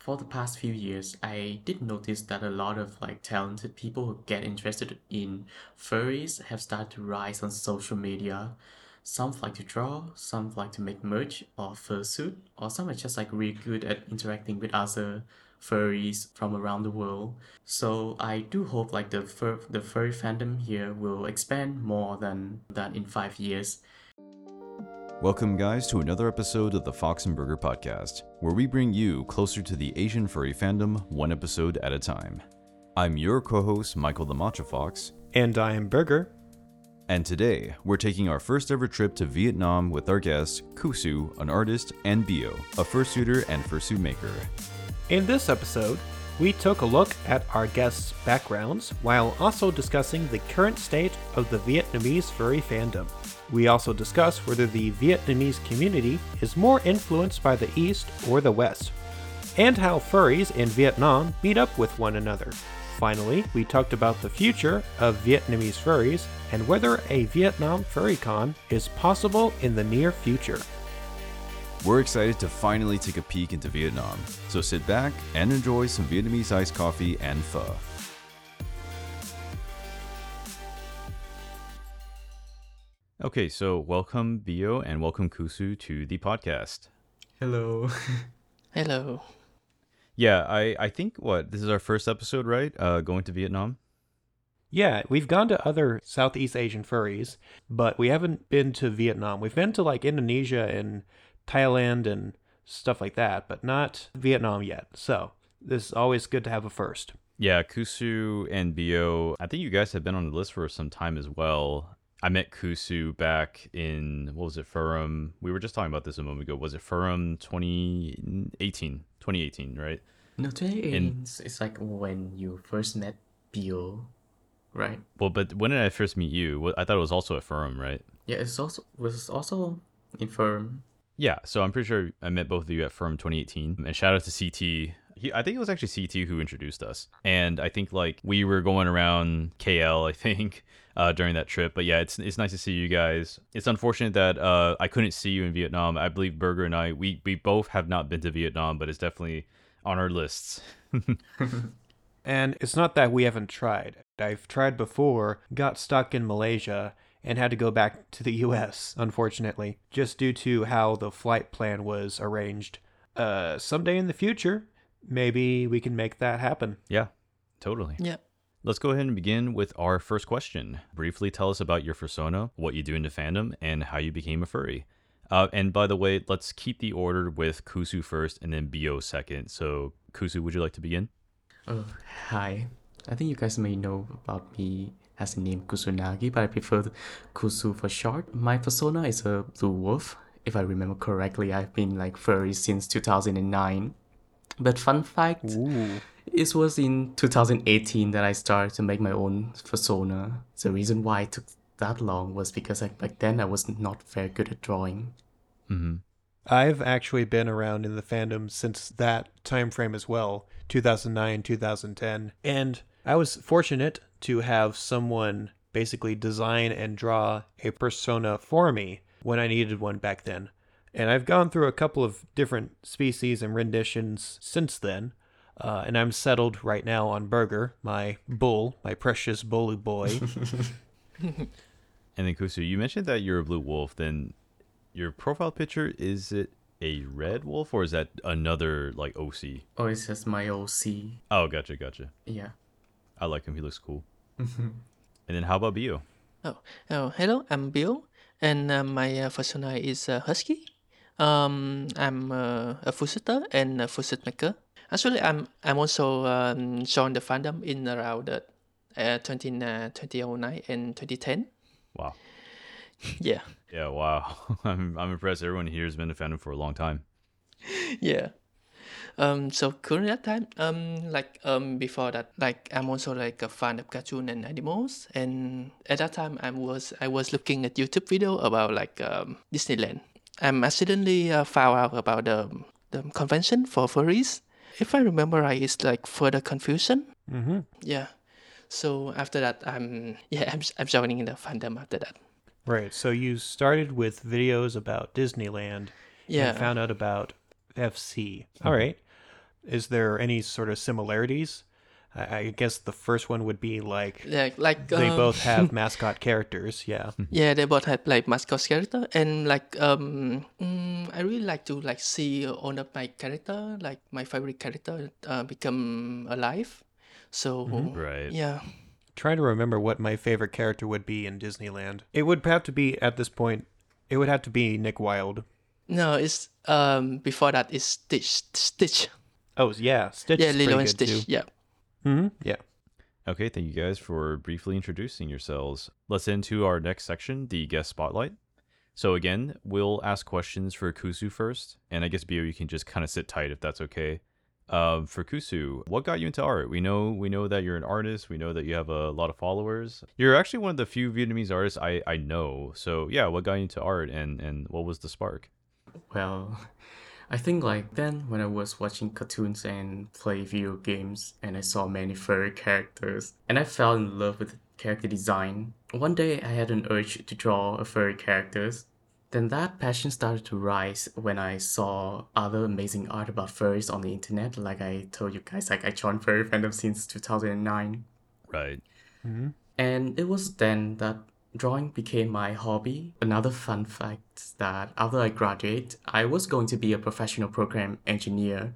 for the past few years, I did notice that a lot of like talented people who get interested in furries have started to rise on social media. Some like to draw, some like to make merch or fursuit, or some are just like really good at interacting with other furries from around the world. So I do hope like the fur the furry fandom here will expand more than that in five years. Welcome, guys, to another episode of the Fox and Burger Podcast, where we bring you closer to the Asian furry fandom one episode at a time. I'm your co host, Michael the Matcha Fox, And I am Burger. and today we're taking our first ever trip to Vietnam with our guest, Kusu, an artist, and Bio, a fursuiter and fursuit maker. In this episode, we took a look at our guests' backgrounds while also discussing the current state of the Vietnamese furry fandom. We also discuss whether the Vietnamese community is more influenced by the East or the West, and how furries in Vietnam meet up with one another. Finally, we talked about the future of Vietnamese furries and whether a Vietnam FurryCon is possible in the near future. We're excited to finally take a peek into Vietnam, so sit back and enjoy some Vietnamese iced coffee and pho. Okay, so welcome Bio and welcome Kusu to the podcast. Hello. Hello. Yeah, I I think what this is our first episode, right? Uh, going to Vietnam. Yeah, we've gone to other Southeast Asian furries, but we haven't been to Vietnam. We've been to like Indonesia and Thailand and stuff like that, but not Vietnam yet. So this is always good to have a first. Yeah, Kusu and Bio. I think you guys have been on the list for some time as well. I met Kusu back in what was it, Furum? We were just talking about this a moment ago. Was it Furum 2018? 2018, right? No, 2018 is it's like when you first met Bio, right? Well, but when did I first meet you? I thought it was also at Furum, right? Yeah, it's also was also in Furum. Yeah, so I'm pretty sure I met both of you at Furum 2018. And shout out to CT. He, I think it was actually CT who introduced us. And I think like we were going around KL, I think, uh, during that trip. But yeah, it's it's nice to see you guys. It's unfortunate that uh, I couldn't see you in Vietnam. I believe Burger and I, we, we both have not been to Vietnam, but it's definitely on our lists. And it's not that we haven't tried. I've tried before, got stuck in Malaysia, and had to go back to the US, unfortunately, just due to how the flight plan was arranged. Uh, someday in the future, maybe we can make that happen. yeah, totally. Yeah. Let's go ahead and begin with our first question. Briefly tell us about your persona, what you do in the fandom, and how you became a furry. Uh, and by the way, let's keep the order with Kusu first and then Bio second. So, Kusu, would you like to begin? Oh, hi. I think you guys may know about me as the name Kusunagi, but I prefer Kusu for short. My persona is a blue wolf. If I remember correctly, I've been like furry since 2009. But fun fact, Ooh. it was in 2018 that I started to make my own persona. The reason why it took that long was because like, back then I was not very good at drawing. Mm-hmm. I've actually been around in the fandom since that time frame as well, 2009, 2010. And I was fortunate to have someone basically design and draw a persona for me when I needed one back then. And I've gone through a couple of different species and renditions since then. Uh, and I'm settled right now on Burger, my bull, my precious bully boy. And then Kusu, you mentioned that you're a blue wolf. Then your profile picture is it a red wolf or is that another like OC? Oh, it's just my OC. Oh, gotcha, gotcha. Yeah. I like him. He looks cool. and then how about Bio? Oh, oh, hello. I'm Bio, and uh, my uh, persona is uh, Husky. Um, I'm uh, a fursuiter and a fursuit maker. Actually, I'm I'm also um, joined the fandom in around uh, uh, 20, uh, 2009 and 2010. Wow. Yeah, Yeah, wow. I'm I'm impressed. Everyone here has been a fandom for a long time. yeah. Um, so currently that time, um, like um, before that, like I'm also like a fan of cartoon and animals, and at that time I was I was looking at YouTube video about like um, Disneyland. I'm accidentally uh, found out about the the convention for furries. If I remember right, it's like Further Confusion. mm-hmm. Yeah. So after that, I'm yeah I'm I'm joining the fandom after that. Right. So you started with videos about Disneyland Yeah. and found out about FC. All right. Is there any sort of similarities? I, I guess the first one would be like Like like they um, both have mascot characters. Yeah. Yeah, they both have like mascot character, and like um, mm, I really like to like see one of my character, like my favorite character, uh, become alive. So Right. yeah, Trying to remember what my favorite character would be in Disneyland. It would have to be at this point. It would have to be Nick Wilde. no, it's um before that is Stitch, Stitch. Oh yeah, Stitch. Yeah, Lilo and Stitch. too. Yeah. Hmm Yeah. Okay, thank you guys for briefly introducing yourselves. Let's into our next section, the guest spotlight. So again, we'll ask questions for Kusu first, and I guess Bio, you can just kind of sit tight if that's okay. Um, for Kusu, what got you into art? We know we know that you're an artist. We know that you have a lot of followers. You're actually one of the few Vietnamese artists I, I know. So yeah, what got you into art, and and what was the spark? Well, I think like then when I was watching cartoons and play video games and I saw many furry characters and I fell in love with character design. One day I had an urge to draw a furry characters. Then that passion started to rise when I saw other amazing art about furries on the internet. Like I told you guys, like I joined furry fandom since 2009. Right. Mm-hmm. And it was then that drawing became my hobby. Another fun fact that after I graduate, I was going to be a professional program engineer,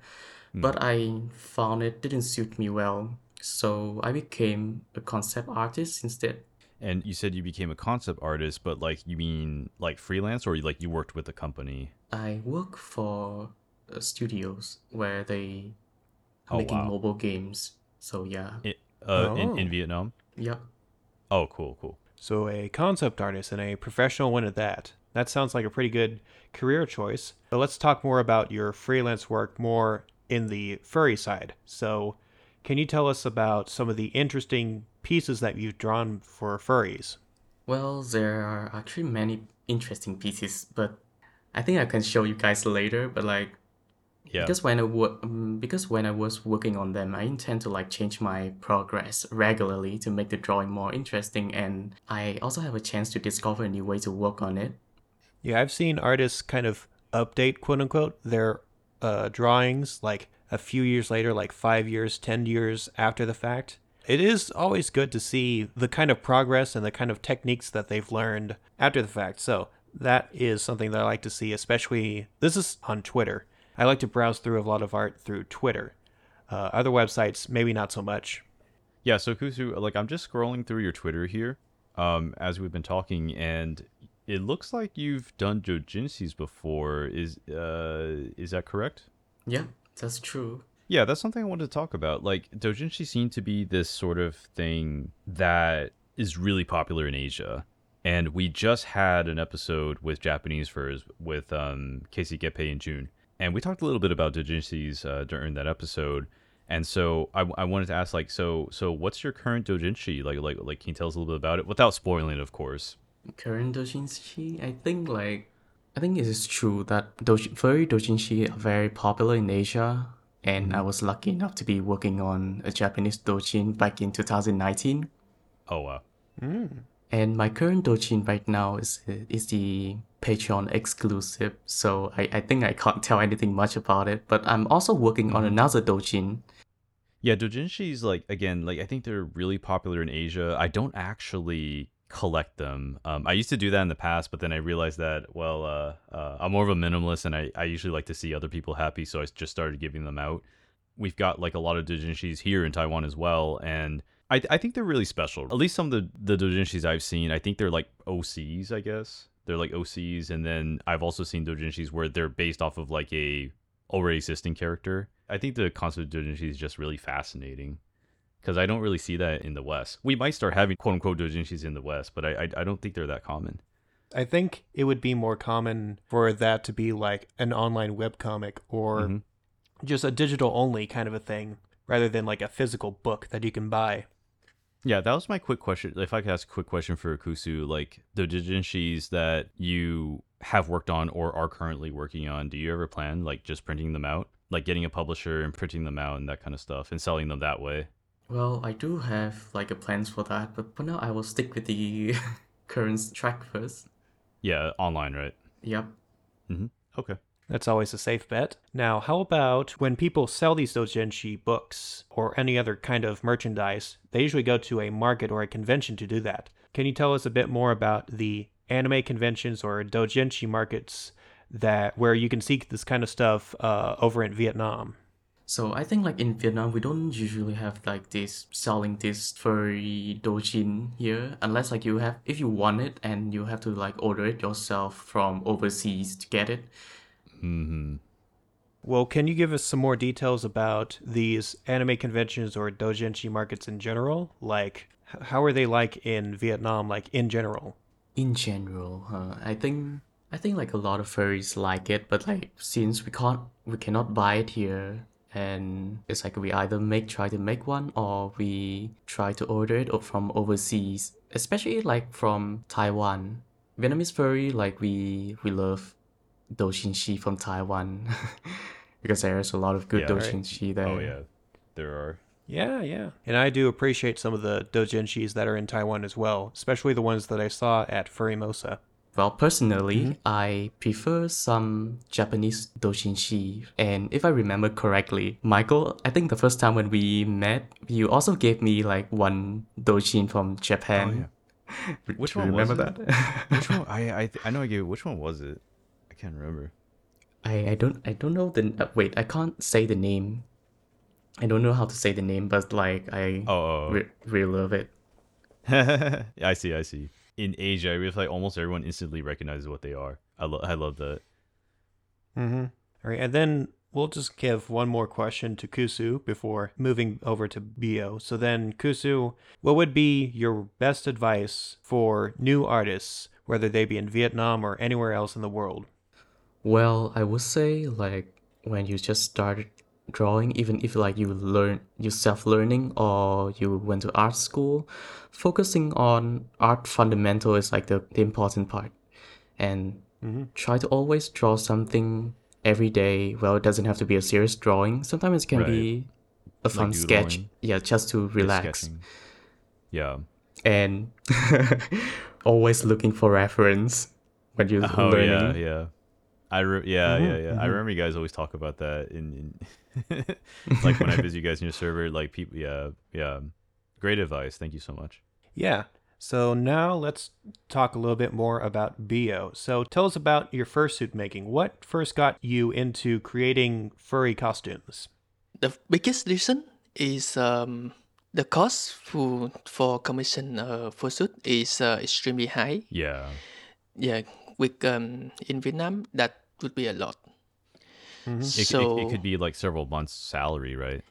but I found it didn't suit me well. So I became a concept artist instead. And you said you became a concept artist, but like you mean like freelance, or like you worked with a company? I work for uh, studios where they are Oh, making wow. mobile games. So yeah. I uh, in, Oh. in Vietnam. Yep. Oh, cool, cool. So a concept artist and a professional one at that. That sounds like a pretty good career choice. But let's talk more about your freelance work more in the furry side. So can you tell us about some of the interesting pieces that you've drawn for furries? Well, there are actually many interesting pieces, but I think I can show you guys later. But like, Yeah. because when I wo- um, because when I was working on them, I intend to like change my progress regularly to make the drawing more interesting, and I also have a chance to discover a new way to work on it. Yeah, I've seen artists kind of update, quote unquote, their uh, drawings like a few years later, like five years, 10 years after the fact. It is always good to see the kind of progress and the kind of techniques that they've learned after the fact. So that is something that I like to see, especially this is on Twitter. I like to browse through a lot of art through Twitter. Uh, other websites, maybe not so much. Yeah, so Kusu, like I'm just scrolling through your Twitter here, um, as we've been talking, and it looks like you've done dojinshis before. Is uh, is that correct? Yeah, that's true. Yeah, that's something I wanted to talk about. Like dojinshi seem to be this sort of thing that is really popular in Asia. And we just had an episode with Japanese furs with um, Casey Gepe in June. And we talked a little bit about dojinshis uh, during that episode. And so I, I wanted to ask, like, so so what's your current dojinshi? Like, like, like, can you tell us a little bit about it without spoiling it, of course? Current dojinshi, I think like I think it is true that doj- furry dojinshi are very popular in Asia, and I was lucky enough to be working on a Japanese dojin back in 2019. Oh wow, And my current dojin right now is is the Patreon exclusive, so I, I think I can't tell anything much about it. But I'm also working on another dojin. Yeah, dojinshis like again, like I think they're really popular in Asia. I don't actually collect them. Um, I used to do that in the past, but then I realized that well, uh, uh, I'm more of a minimalist, and I, I usually like to see other people happy, so I just started giving them out. We've got like a lot of dojinshis here in Taiwan as well, and I I think they're really special. At least some of the the dojinshis I've seen, I think they're like OCs, I guess. They're like OCs, and then I've also seen dojinshis where they're based off of like a already existing character. I think the concept of dojinshi is just really fascinating because I don't really see that in the West. We might start having quote unquote dojinshis in the West, but I, I I don't think they're that common. I think it would be more common for that to be like an online webcomic or Mhm. just a digital only kind of a thing rather than like a physical book that you can buy. Yeah, that was my quick question. If I could ask a quick question for Kusu, like the dojinshis that you have worked on or are currently working on, do you ever plan like just printing them out, like getting a publisher and printing them out and that kind of stuff, and selling them that way? Well, I do have like a plans for that, but for now I will stick with the current track first. Yeah, online, right? Yep. Mm-hmm. Okay. That's always a safe bet. Now, how about when people sell these doujinshi books or any other kind of merchandise, they usually go to a market or a convention to do that. Can you tell us a bit more about the anime conventions or doujinshi markets that where you can see this kind of stuff uh, over in Vietnam? So I think like in Vietnam, we don't usually have like this selling this furry dojin here, unless like you have if you want it and you have to like order it yourself from overseas to get it. Mm-hmm. Well, can you give us some more details about these anime conventions or doujinshi markets in general? Like, how are they like in Vietnam, like in general? In general, huh? I think I think like a lot of furries like it, but like since we can't we cannot buy it here, and it's like we either make try to make one or we try to order it from overseas, especially like from Taiwan. Vietnamese furry like we we love doujinshi from Taiwan because there's a lot of good Yeah, right. Oh, there. Oh yeah, there are. Yeah, yeah. And I do appreciate some of the doujinshis that are in Taiwan as well, especially the ones that I saw at Furimosa. Well, personally, mm-hmm. I prefer some Japanese doujinshi. And if I remember correctly, Michael, I think the first time when we met, you also gave me like one doujin from Japan. Oh, which Do you one was remember it? that? Which one? I I, th- I know I gave. it- Which one was it? I can't remember. I, I don't I don't know the uh, wait I can't say the name. I don't know how to say the name, but like I Oh, re- really love it. I see. I see. In Asia, I feel like almost everyone instantly recognizes what they are. I lo- I love that. Mm-hmm. All right, and then we'll just give one more question to Kusu before moving over to Bio. So then, Kusu, what would be your best advice for new artists, whether they be in Vietnam or anywhere else in the world? Well, I would say like when you just started drawing, even if like you learn you self learning or you went to art school, focusing on art fundamental is like the, the important part. And try to always draw something every day. Well, it doesn't have to be a serious drawing. Sometimes it can Right. be a fun sketch. Yeah, just to relax. Yeah. And always looking for reference when you're Oh learning. yeah, yeah. I re- yeah, Mhm, yeah, yeah. I mhm. remember you guys always talk about that in, in like when I visit you guys in your server. Like people, yeah, yeah. Great advice. Thank you so much. Yeah. So now let's talk a little bit more about Bio. So tell us about your first suit making. What first got you into creating furry costumes? The biggest reason is um, the cost for for commission uh, fursuit is uh, extremely high. Yeah. Yeah, with um, in Vietnam that would be a lot. It, c- it, so it could be like several months' salary, right?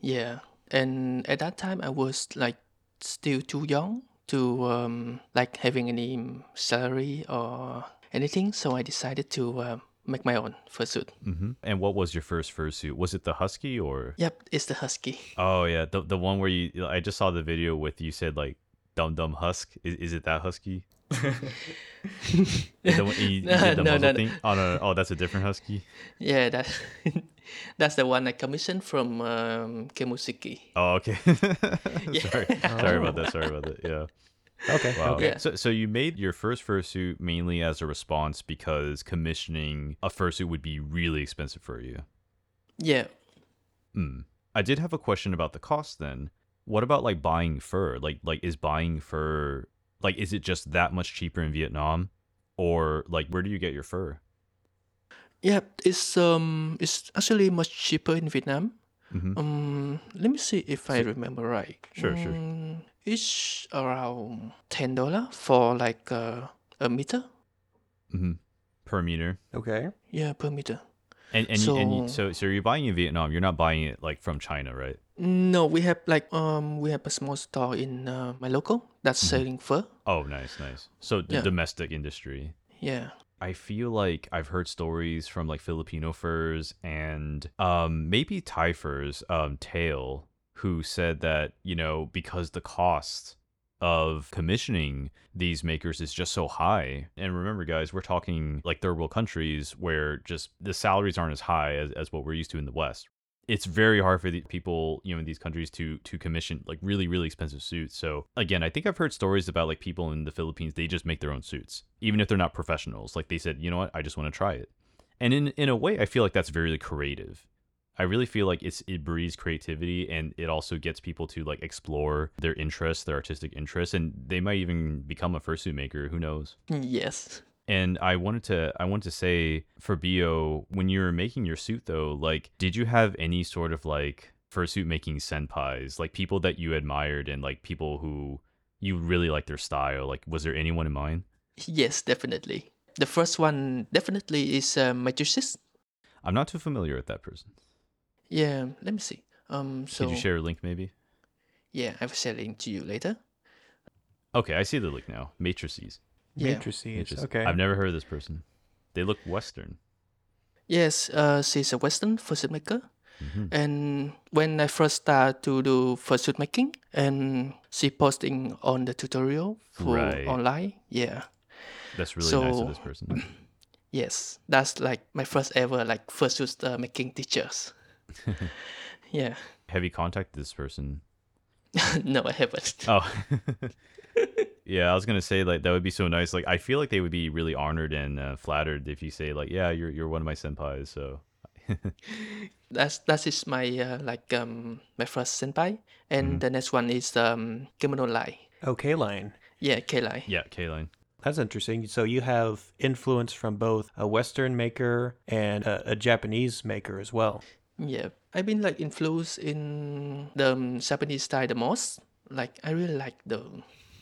yeah, and at that time I was like still too young to um, like having any salary or anything. So I decided to uh, make my own fursuit. hmm And what was your first fursuit? Was it the husky or? Yep, it's the husky. Oh yeah, the the one where you. I just saw the video with you said like dum dum husk. Is, is it that husky? The one, you, you did the No, no, muzzle no. Oh no, no, oh that's a different husky. Yeah, that that's the one I commissioned from um, Kemusiki. Oh okay. sorry, sorry about that. Sorry about that. Yeah. Okay. Wow. Okay. Yeah. So, so you made your first fursuit mainly as a response because commissioning a fursuit would be really expensive for you. Yeah, Hmm. I did have a question about the cost then. What about like buying fur? Like like is buying fur like is it just that much cheaper in Vietnam? Or like where do you get your fur? yeah, it's um, it's actually much cheaper in Vietnam. hmm Um, let me see if I remember right. Sure, sure. Mm, It's around ten dollar for like uh, a meter. hmm Per meter. Okay. Yeah, per meter. And and, you, and you, So- so so you're buying in Vietnam. You're not buying it like from China, right? No, we have like um, we have a small store in uh, my local that's selling fur. Oh, nice, nice. So the Yeah. domestic industry. Yeah. I feel like I've heard stories from like Filipino furs and um maybe Thai furs, um Tail, who said that, you know, because the cost of commissioning these makers is just so high. And remember guys, we're talking like third world countries where just the salaries aren't as high as, as what we're used to in the West. It's very hard for the people, you know, in these countries to to commission like really really expensive suits. So again, I think I've heard stories about like people in the Philippines they just make their own suits, even if they're not professionals. Like they said, you know what, I just want to try it, And in in a way, I feel like that's very creative. I really feel like it's it breeds creativity and it also gets people to like explore their interests, their artistic interests, and they might even become a fursuit maker. Who knows? Yes. And I wanted to I wanted to say for Bio, when you were making your suit though, like did you have any sort of like fursuit making senpais, like people that you admired and like people who you really liked their style? Like was there anyone in mind? Yes, definitely. The first one definitely is uh, Matrices. I'm not too familiar with that person. Yeah, let me see. Um, so Could you share a link maybe? yeah, I will share a link to you later. Okay, I see the link now. Matrices. Yeah. Matrices. Matrices. Okay. I've never heard of this person. They look Western. Yes, uh, she's a Western fursuit maker. Mhm. And when I first started to do fursuit making, and she posting on the tutorial for Right. online. Yeah. That's really nice of So- this person. Yes, that's like my first ever like fursuit uh, making teachers. yeah. Have you contacted this person? no, I haven't. Oh. yeah, I was gonna say like that would be so nice. Like I feel like they would be really honored and uh, flattered if you say like, yeah, you're you're one of my senpais. So That's that is my uh, like um my first senpai, and the next one is um Kimono Lai. okay, line. Yeah, K Lai. yeah, Kaylin. That's interesting. So you have influence from both a Western maker and a, a Japanese maker as well. Yeah, I've been like influenced in the um, Japanese style the most. Like I really like the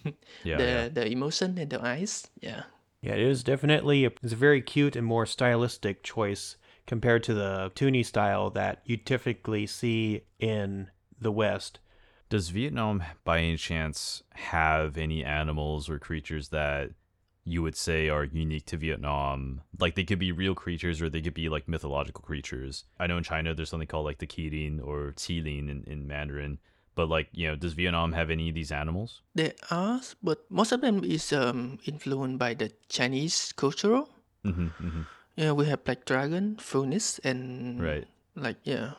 Yeah, the yeah. the emotion and the eyes. Yeah. Yeah, it is definitely a, it's a very cute and more stylistic choice compared to the Toony style that you typically see in the West. Does Vietnam, by any chance, have any animals or creatures that you would say are unique to Vietnam? Like they could be real creatures or they could be like mythological creatures. I know in China there's something called like the Kirin or Qilin in, in Mandarin. But like, you know, does Vietnam have any of these animals? There are, but most of them is um influenced by the Chinese cultural. hmm hmm Yeah, we have like dragon, phoenix, and Right. like yeah.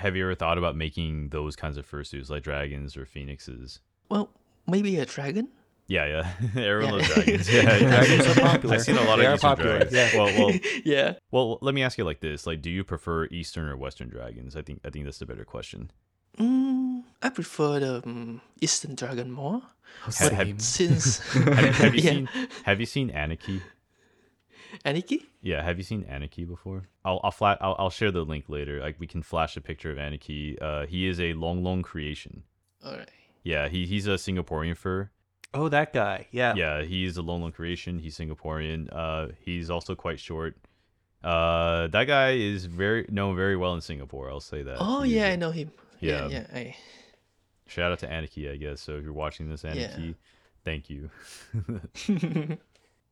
Have you ever thought about making those kinds of fursuits like dragons or phoenixes? Well, maybe a dragon. Yeah, yeah. Everyone Yeah. loves dragons. Yeah, Dragons are popular. I've seen a lot They of are Eastern popular, dragons. yeah. Well, well, yeah. well. Let me ask you like this: like, do you prefer Eastern or Western dragons? I think I think that's the better question. Mm, I prefer the um, Eastern dragon more. Ha- have, Since have, have you Yeah. seen Have you seen Anarchy? Aniki? Yeah, have you seen Aniki before? I'll I'll flat I'll, I'll share the link later. Like we can flash a picture of Aniki. Uh, he is a long long creation. Alright. Yeah, he he's a Singaporean fur. Oh, that guy. Yeah. Yeah, he's a long long creation. He's Singaporean. Uh, he's also quite short. Uh, that guy is very known very well in Singapore. I'll say that. Oh He's yeah, a- I know him. Yeah, Yeah. yeah. I, Shout out to Aniki, I guess. So if you're watching this, Aniki, thank you.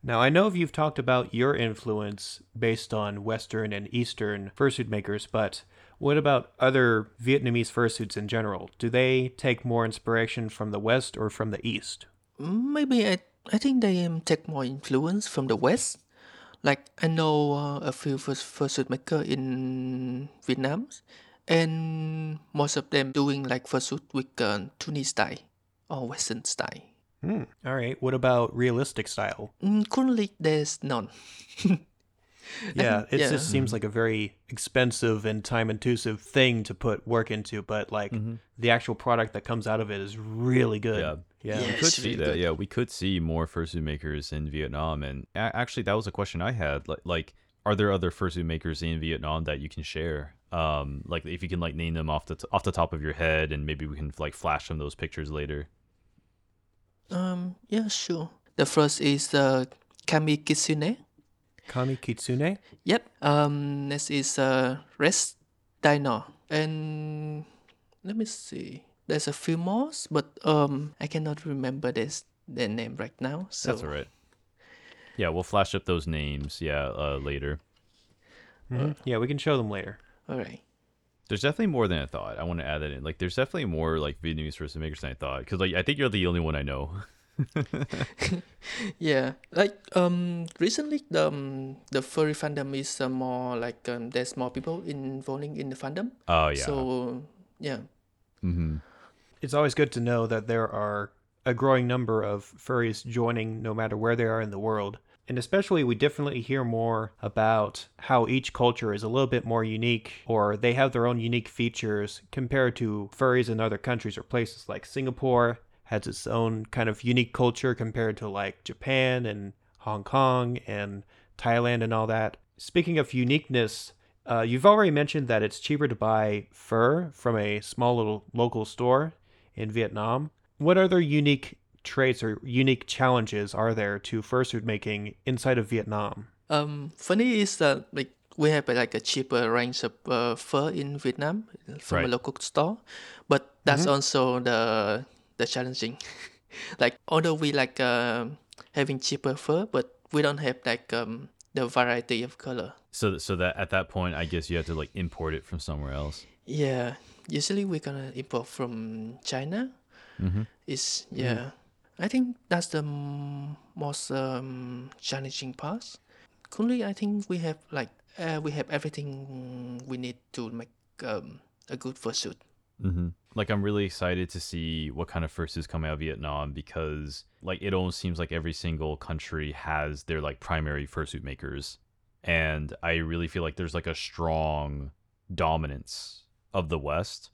Now, I know you've talked about your influence based on Western and Eastern fursuit makers, but what about other Vietnamese fursuits in general? Do they take more inspiration from the West or from the East? maybe I I think they um, take more influence from the West. Like I know uh, a few first fursuit maker in Vietnam, and most of them doing like fursuit with uh, Toony style or Western style. Hmm. All right. What about realistic style? Mm, currently, there's none. Yeah, it yeah. just seems like a very expensive and time intensive thing to put work into, but like the actual product that comes out of it is really good. Yeah. Yeah. Yeah. we could see that. good. Yeah, we could see more fursuit makers in Vietnam. And a- actually, that was a question I had. Like, like, are there other fursuit makers in Vietnam that you can share? Um, like if you can like name them off the t- off the top of your head, and maybe we can like flash some of those pictures later. Um, yeah, sure. The first is uh, Kami Kitsune. Kami Kitsune? Yep. Um, next is uh, Rest Dino. And let me see. There's a few more, but um, I cannot remember this their name right now. So That's all right. Yeah, we'll flash up those names. Yeah, uh, later. Mhm. Yeah, we can show them later. All right. There's definitely more than I thought. I want to add that in. Like, there's definitely more like Vietnamese fursuit makers than I thought. Because like I think you're the only one I know. Yeah, like um, recently the um, the furry fandom is uh, more like um, there's more people involving in the fandom. Oh yeah. So yeah, hmm It's always good to know that there are a growing number of furries joining no matter where they are in the world. And especially, we definitely hear more about how each culture is a little bit more unique or they have their own unique features compared to furries in other countries or places like Singapore has its own kind of unique culture compared to like Japan and Hong Kong and Thailand and all that. Speaking of uniqueness, uh, you've already mentioned that it's cheaper to buy fur from a small little local store in Vietnam. What other unique traits or unique challenges are there to fursuit making inside of Vietnam? Um, funny is that like we have like a cheaper range of uh, fur in Vietnam from Right. a local store, but that's also the the challenging. like although we like um having cheaper fur, but we don't have like um, the variety of color. So so that at that point, I guess you have to like import it from somewhere else. Yeah, usually we're gonna import from China. Mm-hmm. It's yeah. I think that's the most um, challenging part. Currently, I think we have like uh, we have everything we need to make um, a good fursuit. Mm-hmm. Like I'm really excited to see what kind of fursuits come out of Vietnam because like it almost seems like every single country has their like primary fursuit makers, and I really feel like there's like a strong dominance of the West.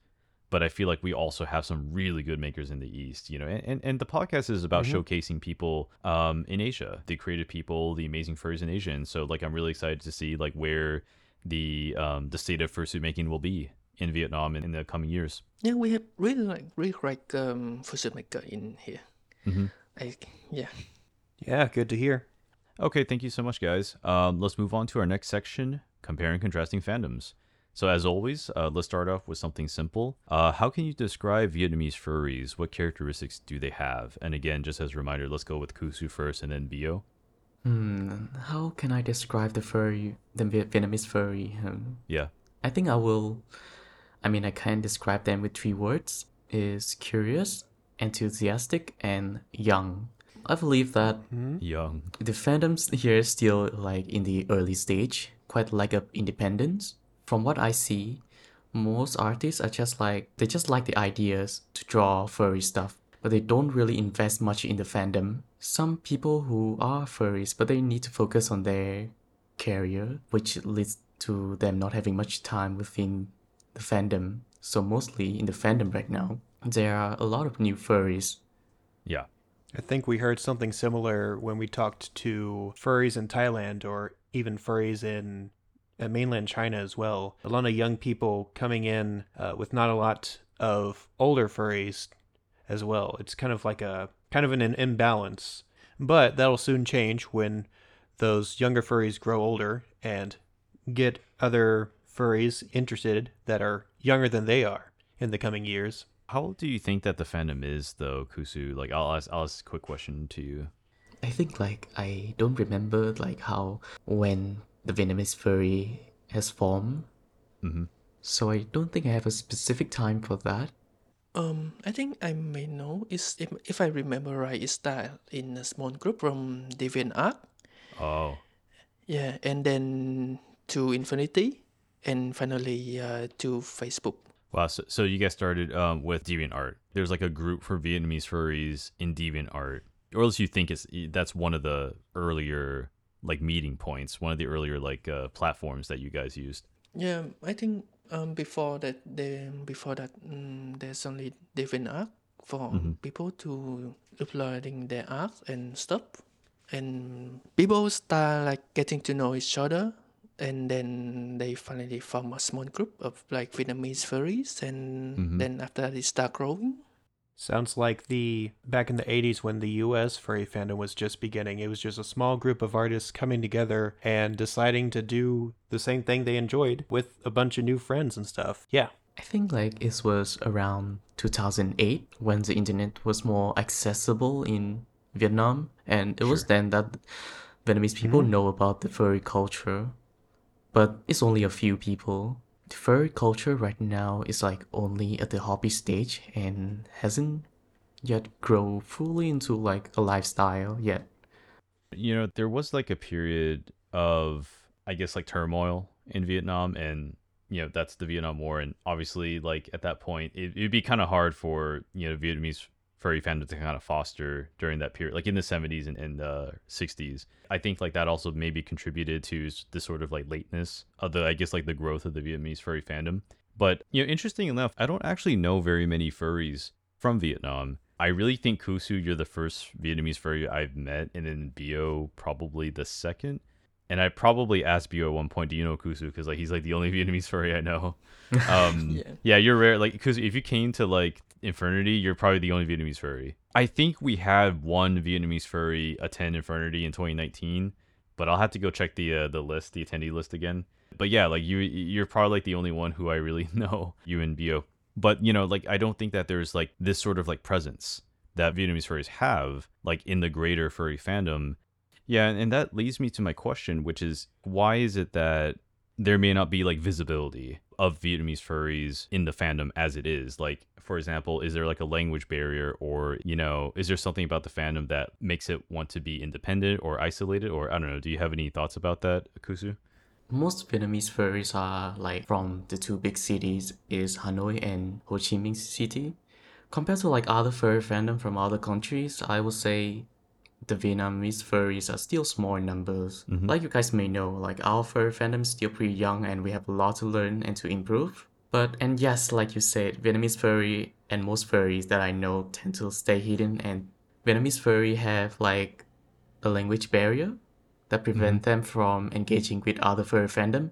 But I feel like we also have some really good makers in the East, you know. And, and, and the podcast is about Mhm. showcasing people um, in Asia, the creative people, the amazing furries in Asia. And so, like, I'm really excited to see like where the um, the state of fursuit making will be in Vietnam in, in the coming years. Yeah, we have really like really like um, fursuit maker in here. Mhm. I, yeah. Yeah, good to hear. Okay, thank you so much, guys. Um, let's move on to our next section: comparing and contrasting fandoms. So, as always, uh, let's start off with something simple. Uh, how can you describe Vietnamese furries? What characteristics do they have? And again, just as a reminder, let's go with Kusu first, and then Bio. Hmm, how can I describe the furry, the Vietnamese furry? Um, Yeah. I think I will. I mean, I can describe them with three words: is curious, enthusiastic, and young. I believe that Young. the fandoms here is still like in the early stage, quite lack of independence. From what I see, most artists are just like they just like the ideas to draw furry stuff, but they don't really invest much in the fandom. Some people who are furries, but they need to focus on their career, which leads to them not having much time within the fandom. So mostly in the fandom right now, there are a lot of new furries Yeah. I think we heard something similar when we talked to furries in Thailand or even furries in mainland China as well. A lot of young people coming in uh, with not a lot of older furries as well. It's kind of like a kind of an, an imbalance, but that'll soon change when those younger furries grow older and get other furries interested that are younger than they are in the coming years. How old do you think that the fandom is, though, Kusu? Like, I'll ask, I'll ask a quick question to you. I think like I don't remember like how when the Vietnamese furry has formed. Mhm. So I don't think I have a specific time for that. Um, I think I may know. Is if, if I remember right, it started in a small group from DeviantArt. Oh, Yeah, and then to Infinity, and finally uh, to Facebook. wow. So, so you guys started um, with DeviantArt. There's like a group for Vietnamese furries in DeviantArt, or else you think it's that's one of the earlier like meeting points, one of the earlier like uh, platforms that you guys used. Yeah, I think um before that they before that um, there's only DeviantArt for people to uploading their art and stuff, and people start like getting to know each other, and then they finally form a small group of like Vietnamese furries, and then after that it start growing. Sounds like the back in the 80s when the US furry fandom was just beginning. It was just a small group of artists coming together and deciding to do the same thing they enjoyed with a bunch of new friends and stuff. Yeah. I think like it was around 2008 when the internet was more accessible in Vietnam, and it was then that Vietnamese people mm-hmm. know about the furry culture. But it's only a few people. Furry culture right now is like only at the hobby stage and hasn't yet grow fully into like a lifestyle yet. You know, there was like a period of, I guess, like turmoil in Vietnam, and you know, that's the Vietnam War, and obviously, like at that point, it, it'd be kind of hard for you know Vietnamese furry fandom to kind of foster during that period, like in the 70s and, and the 60s. I think like that also maybe contributed to s- the sort of like lateness of the, I guess, like the growth of the Vietnamese furry fandom. But, you know, interesting enough, I don't actually know very many furries from Vietnam. I really think Kusu, you're the first Vietnamese furry I've met, and then Bio probably the second. And I probably asked Bio at one point, "Do you know Kusu?" Because like he's like the only Vietnamese furry I know. Um, Yeah. yeah, you're rare. Like, because if you came to like Infurnity, you're probably the only Vietnamese furry. I think we had one Vietnamese furry attend Infurnity in 2019, but I'll have to go check the uh, the list, the attendee list again. But yeah, like you, you're probably like the only one who I really know. You and Bio, but you know, like I don't think that there's like this sort of like presence that Vietnamese furries have, like in the greater furry fandom. Yeah, and, and that leads me to my question, which is why is it that there may not be like visibility of Vietnamese furries in the fandom as it is? Like, for example, is there like a language barrier, or you know, is there something about the fandom that makes it want to be independent or isolated, or I don't know? Do you have any thoughts about that, Akusu? Most Vietnamese furries are like from the two big cities is Hanoi and Ho Chi Minh City. Compared to like other furry fandom from other countries, I would say the Vietnamese furries are still small in numbers. Mm-hmm. Like you guys may know, like our furry fandom is still pretty young and we have a lot to learn and to improve. But and yes, like you said, Vietnamese furry and most furries that I know tend to stay hidden and Vietnamese furry have like a language barrier that prevent mm-hmm. them from engaging with other furry fandom.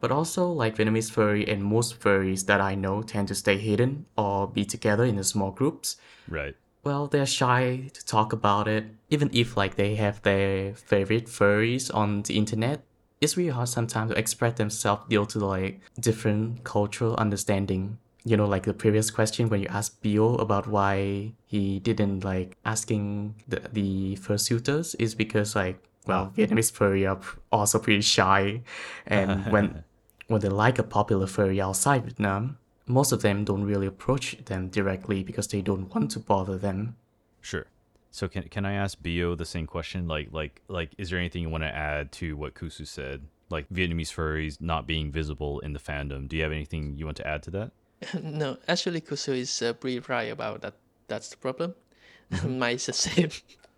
But also, like Vietnamese furry and most furries that I know tend to stay hidden or be together in the small groups. Right. Well, they're shy to talk about it, even if like they have their favorite furries on the internet. It's really hard sometimes to express themselves due to like different cultural understanding. You know, like the previous question when you asked Bio about why he didn't like asking the the fursuiters is because like well Vietnamese furry are also pretty shy, and when when they like a popular furry outside Vietnam, most of them don't really approach them directly because they don't want to bother them. Sure. So can can I ask Bio the same question? Like like like is there anything you want to add to what Kusu said? Like Vietnamese furries not being visible in the fandom. Do you have anything you want to add to that? no, actually, Kusu is uh, pretty right about that. That's the problem. Mine is the same.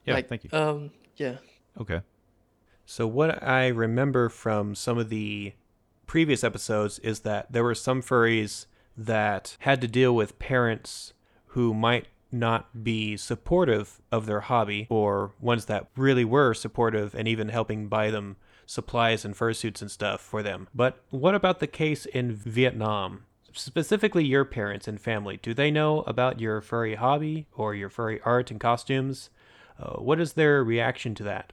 Yeah, like, thank you. Um, yeah. Okay. So, what I remember from some of the previous episodes is that there were some furries that had to deal with parents who might not be supportive of their hobby, or ones that really were supportive and even helping buy them supplies and fursuits and stuff for them. But what about the case in Vietnam? Specifically, your parents and family. Do they know about your furry hobby or your furry art and costumes? Uh, what is their reaction to that?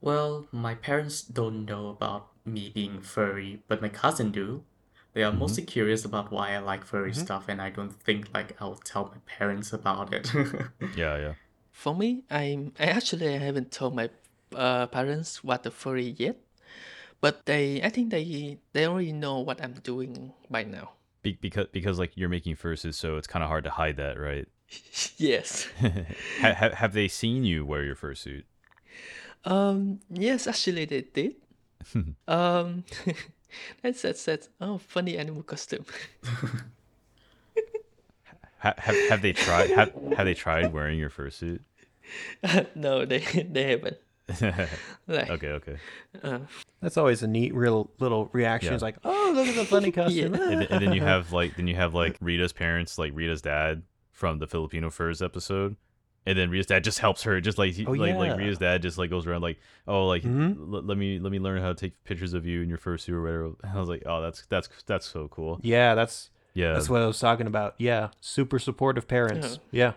Well, my parents don't know about me being furry, but my cousin do. They are mostly curious about why I like furry stuff, and I don't think like I'll tell my parents about it. Yeah, yeah. For me, I'm I actually I haven't told my uh, parents what the furry yet, but they I think they they already know what I'm doing by now. Be- because because like you're making fursuits, so it's kind of hard to hide that, right? yes. ha- ha- have they seen you wear your fursuit? Um. Yes, actually they did. um. That's that's that's oh funny animal costume. Have have they tried have have they tried wearing your fursuit? no, they they haven't. Like, okay, okay. uh, That's always a neat, real little reaction. Yeah. It's like, oh, look at the funny costume. Yeah. and, and then you have like then you have like Rita's parents, like Rita's dad from the Filipino furs episode. And then Ria's dad just helps her, just like he, Oh, like yeah. like Rita's dad just like goes around like, oh like Mhm. l- let me let me learn how to take pictures of you in your fursuit or whatever. And I was like, oh that's that's that's so cool. Yeah, that's Yeah, that's what I was talking about. Yeah, super supportive parents. Yeah.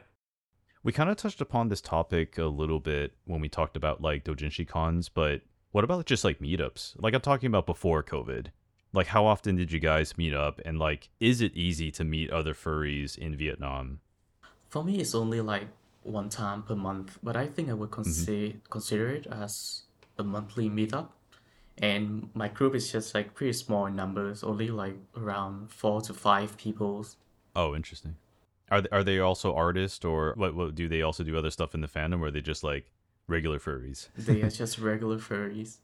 we kind of touched upon this topic a little bit when we talked about like dojinshi cons, but what about just like meetups? Like I'm talking about before COVID. Like how often did you guys meet up and like is it easy to meet other furries in Vietnam? For me, it's only like one time per month, but I think I would mm-hmm. consider consider it as a monthly meetup. And my group is just like pretty small in numbers, only like around four to five people. Oh, interesting. Are they, are they also artists or what, what do they also do other stuff in the fandom or are they just like regular furries? They are just regular furries,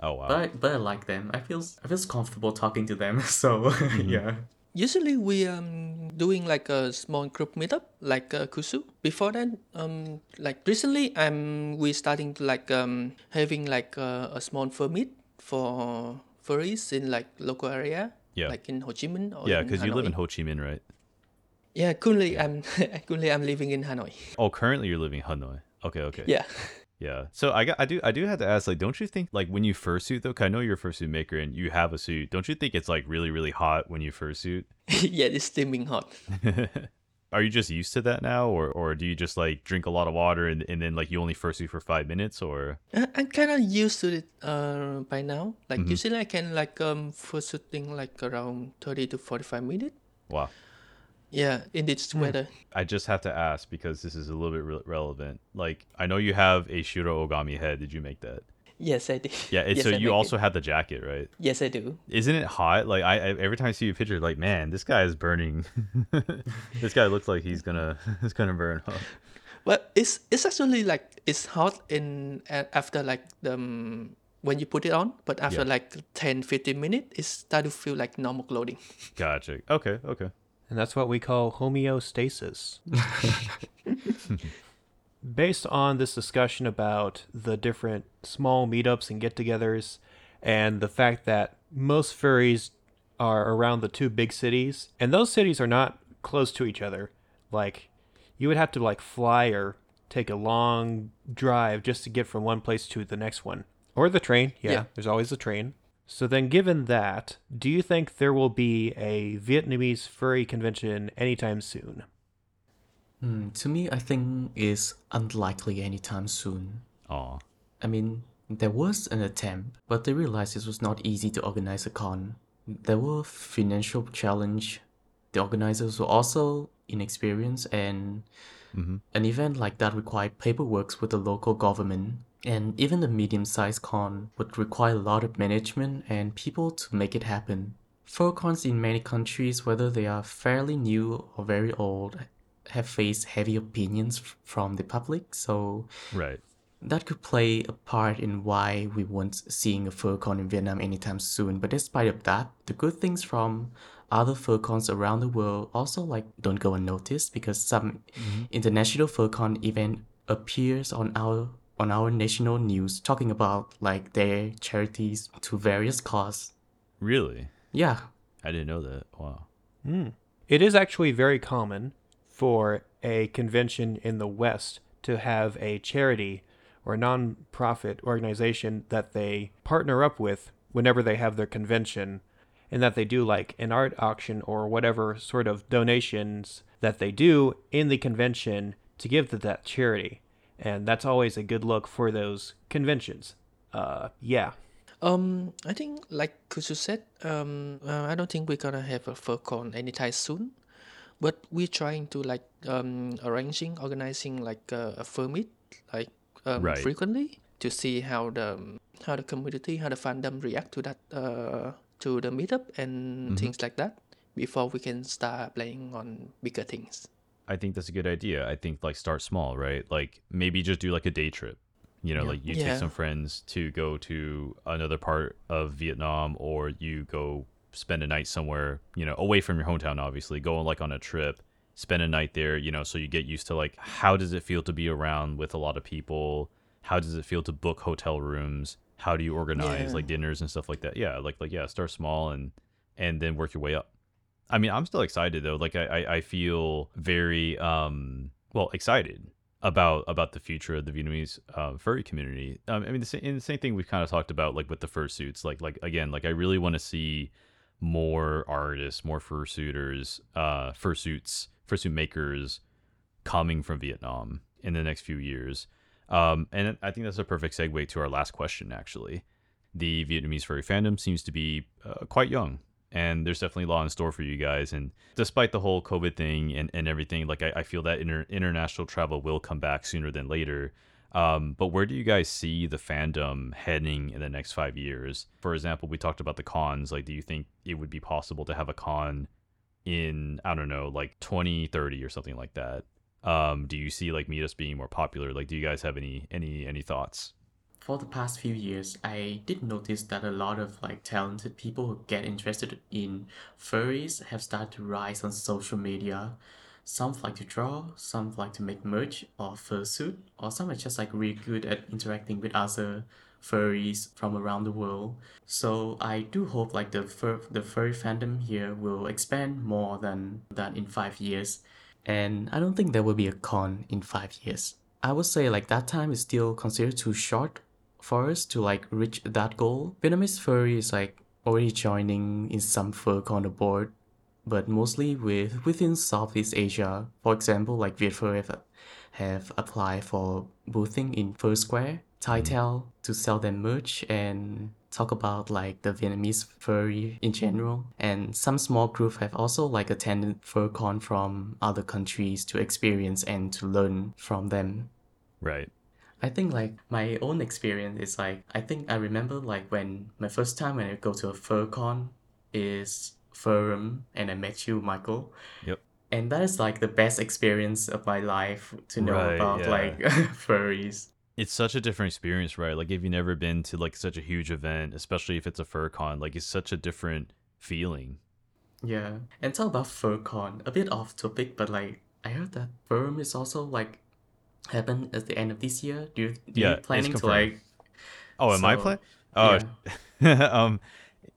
Oh wow. but but I like them. I feel I feels comfortable talking to them. So yeah. Usually we um doing like a small group meetup like uh, Kusu. Before that, um like recently I'm we starting to like um having like a, a small fur meet for furries in like local area. Yeah. Like in Ho Chi Minh or Yeah, because you live in Ho Chi Minh, right? Yeah, currently I'm currently I'm living in Hanoi. Oh, currently you're living in Hanoi. Okay, okay. Yeah. Yeah. So I got I do I do have to ask like don't you think like when you fursuit though 'cause I know you're a fursuit maker and you have a suit don't you think it's like really really hot when you fursuit? yeah, it's steaming hot. Are you just used to that now or or do you just like drink a lot of water and, and then like you only fursuit for 5 minutes or Uh, I'm kind of used to it uh, by now. Like Mm-hmm. usually I can like um for shooting like around thirty to forty five minutes. wow. Yeah, in this Hmm. weather. I just have to ask because this is a little bit re- relevant. Like I know you have a Shiro Ogami head. Did you make that? Yes, I did. Yeah, and yes, so I you also It. have the jacket, right? Yes, I do. Isn't it hot? Like I, I every time I see a picture, like man, this guy is burning. this guy looks like he's gonna he's gonna burn up. But it's it's actually like it's hot in after like the um, when you put it on. But after Yeah. like 10, 15 minutes, it start to feel like normal clothing. Gotcha. Okay, okay. And that's what we call homeostasis. Based on this discussion about the different small meetups and get togethers, and the fact that most furries are around the two big cities, and those cities are not close to each other. Like, you would have to like fly or take a long drive just to get from one place to the next one. Or the train. Yeah, Yeah. there's always the train. So then, given that, do you think there will be a Vietnamese furry convention anytime soon? Hmm, to me, I think it's unlikely anytime soon. Aw. I mean, there was an attempt, but they realized it was not easy to organize a con. There were financial challenge. The organizers were also inexperienced, and an event like that required paperwork with the local government. And even the medium-sized con would require a lot of management and people to make it happen. Furcons in many countries, whether they are fairly new or very old, have faced heavy opinions from the public. So Right. that could play a part in why we weren't seeing a FurCon in Vietnam anytime soon. But despite of that, the good things from other FurCons around the world also like don't go unnoticed because some mm-hmm. international FurCon event appears on our on our national news talking about like their charities to various causes. Really? Yeah, I didn't know that. Wow. Hmm. It is actually very common for a convention in the West to have a charity or non-profit organization that they partner up with whenever they have their convention and that they do like an art auction or whatever sort of donations that they do in the convention to give to that charity. And that's always a good look for those conventions. Uh yeah. Um, I think like Kusu said, um, uh, I don't think we're gonna have a FurCon anytime soon, but we're trying to like um arranging, organizing like a, a fur meet like um, Right. frequently to see how the how the community, how the fandom react to that uh to the meetup and things like that before we can start playing on bigger things. I think that's a good idea. I think like start small, right? Like maybe just do like a day trip. You know, like you take some friends to go to another part of Vietnam or you go spend a night somewhere, you know, away from your hometown obviously, go like on a trip, spend a night there, you know, so you get used to like how does it feel to be around with a lot of people? How does it feel to book hotel rooms? How do you organize Yeah. like dinners and stuff like that? Yeah, like like yeah, start small and and then work your way up. I mean, I'm still excited though. Like I, I, I feel very um well excited about about the future of the Vietnamese uh, furry community. Um, I mean, the the same thing we've kind of talked about like with the fursuits. Like like again, like I really want to see more artists, more fursuiters, uh, fursuits, fursuit makers coming from Vietnam in the next few years. Um, and I think that's a perfect segue to our last question. Actually, the Vietnamese furry fandom seems to be uh, quite young and there's definitely a lot in store for you guys. And despite the whole COVID thing and, and everything, like I, I feel that inter- international travel will come back sooner than later. Um, but where do you guys see the fandom heading in the next five years? For example, we talked about the cons. Like, do you think it would be possible to have a con in, I don't know, like 2030 or something like that? Um, do you see like meetups being more popular? Like, do you guys have any any any thoughts? For the past few years, I did notice that a lot of like talented people who get interested in furries have started to rise on social media. Some like to draw, some like to make merch or fursuit, or some are just like really good at interacting with other furries from around the world. So I do hope like the fur the furry fandom here will expand more than that in five years. And I don't think there will be a con in five years. I would say like that time is still considered too short for us to like reach that goal. Vietnamese furry is like already joining in some fur on the board, but mostly with within Southeast Asia. For example, like Vietfur have, have applied for boothing in Fur Square, mm-hmm. Thai Tails to sell their merch and talk about like the Vietnamese furry in general. And some small group have also like attended FurCon from other countries to experience and to learn from them. Right. I think like my own experience is like I think I remember like when my first time when I go to a FurCon is Furum and I met you, Michael. Yep. And that is like the best experience of my life to know Right, about yeah. like furries. It's such a different experience, right? Like if you've never been to like such a huge event, especially if it's a FurCon, like it's such a different feeling. Yeah. And talk about FurCon, a bit off topic, but like I heard that Furum is also like happen at the end of this year. Do you do Yeah, you planning to like Oh, am I So, playing? Oh, um,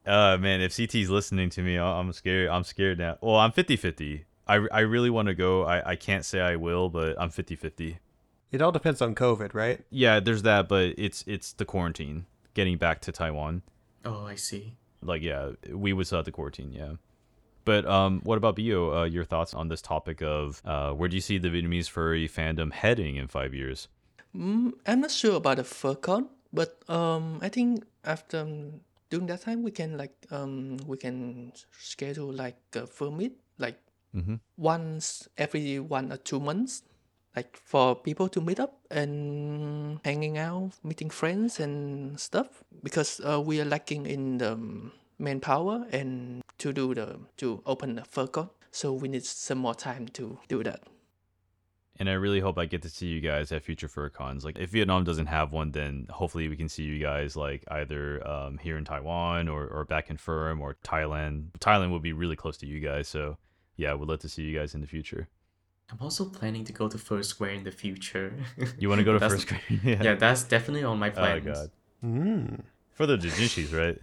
uh, man, if CT's listening to me, I- I'm scared. I'm scared now. Well, I'm 50 50. I, I really want to go. I, I can't say I will, but I'm 50 50. It all depends on COVID, right? Yeah, there's that, but it's it's the quarantine. Getting back to Taiwan. Oh, I see. Like, yeah, we would still have the quarantine, yeah. But um, what about Bio? Uh, your thoughts on this topic of uh, where do you see the Vietnamese furry fandom heading in five years? Mm, I'm not sure about the FurCon, but um, I think after um, during that time we can like um we can schedule like a fur meet like Mhm. once every one or two months, like for people to meet up and hanging out, meeting friends and stuff. Because uh, we are lacking in the um, manpower and to do the to open the FurCon, so we need some more time to do that. And I really hope I get to see you guys at future FurCons. Like, if Vietnam doesn't have one, then hopefully we can see you guys like either um, here in Taiwan or, or back in Furum or Thailand. Thailand would be really close to you guys, so yeah, we'd love to see you guys in the future. I'm also planning to go to Fur Square in the future. You want to go to That's- first grade? yeah. yeah, that's definitely on my plans. Oh plans. god. Mm. For the doujinshis, right?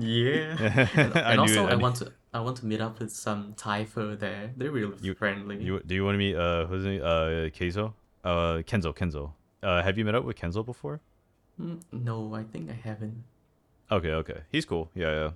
Yeah. and, I and knew also it, I I, want to I want to meet up with some Thai fur there. They're really You- friendly. You do you want to meet uh who's it? Uh Keizo? Uh Kenzo, Kenzo. Uh have you met up with Kenzo before? Mm, no, I think I haven't. Okay, okay. He's cool. Yeah, yeah.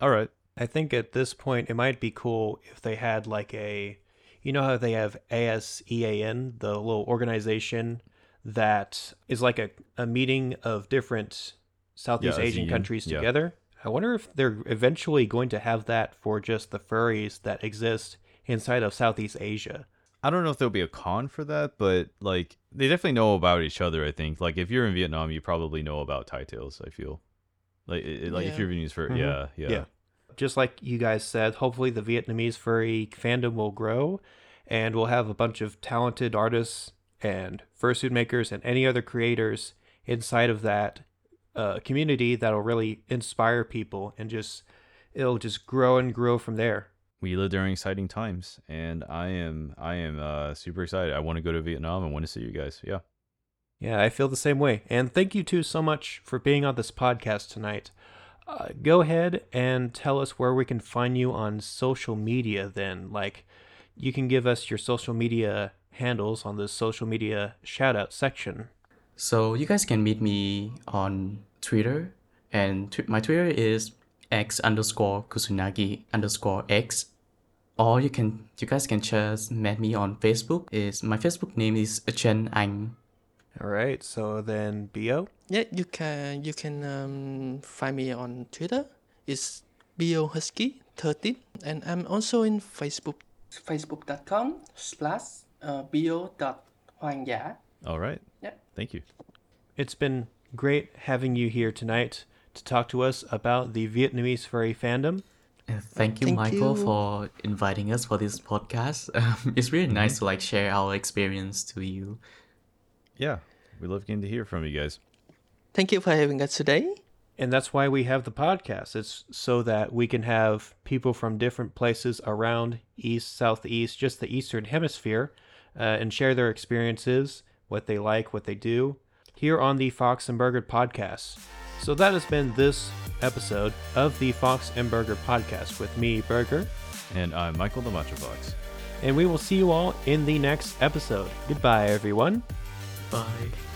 All right. I think at this point it might be cool if they had like a, you know how they have ASEAN, the little organization that is like a, a meeting of different Southeast Yeah, Asian ASEAN, countries yeah. together. I wonder if they're eventually going to have that for just the furries that exist inside of Southeast Asia. I don't know if there'll be a con for that, but like they definitely know about each other. I think like if you're in Vietnam, you probably know about Thai tails. I feel like it, it- like if Yeah. you're Vietnamese for Mhm. yeah, yeah Yeah. Just like you guys said, hopefully the Vietnamese furry fandom will grow and we'll have a bunch of talented artists and fursuit makers and any other creators inside of that uh, community that'll really inspire people and just it'll just grow and grow from there. we live during exciting times, and I am I am uh, super excited. I want to go to Vietnam. I want to see you guys. Yeah. Yeah, I feel the same way. And thank you too so much for being on this podcast tonight. Uh, go ahead and tell us where we can find you on social media then. Like, you can give us your social media handles on the social media shout out section. So you guys can meet me on Twitter, and tw- my Twitter is x underscore kusunagi underscore x. Or you can you guys can just meet me on Facebook. Is my Facebook name is Chen Anh. All right, so then Bio. Yeah, you can you can um, find me on Twitter. It's biohusky thirteen, and I'm also in Facebook. Facebook.com slash uh, bio dot hoang dã. All right. Yeah. Thank you. It's been great having you here tonight to talk to us about the Vietnamese furry fandom. Uh, Thank you, Thank Michael, you. for inviting us for this podcast. Um, it's really nice to like share our experience to you. Yeah, we love getting to hear from you guys. Thank you for having us today. And that's why we have the podcast. It's so that we can have people from different places around East, Southeast, just the Eastern Hemisphere, uh, and share their experiences, what they like, what they do, here on the Fox and Burger podcast. So that has been this episode of the Fox and Burger podcast with me, Burger, And I'm Michael the Matcha Fox. and we will see you all in the next episode. Goodbye, everyone. Bye.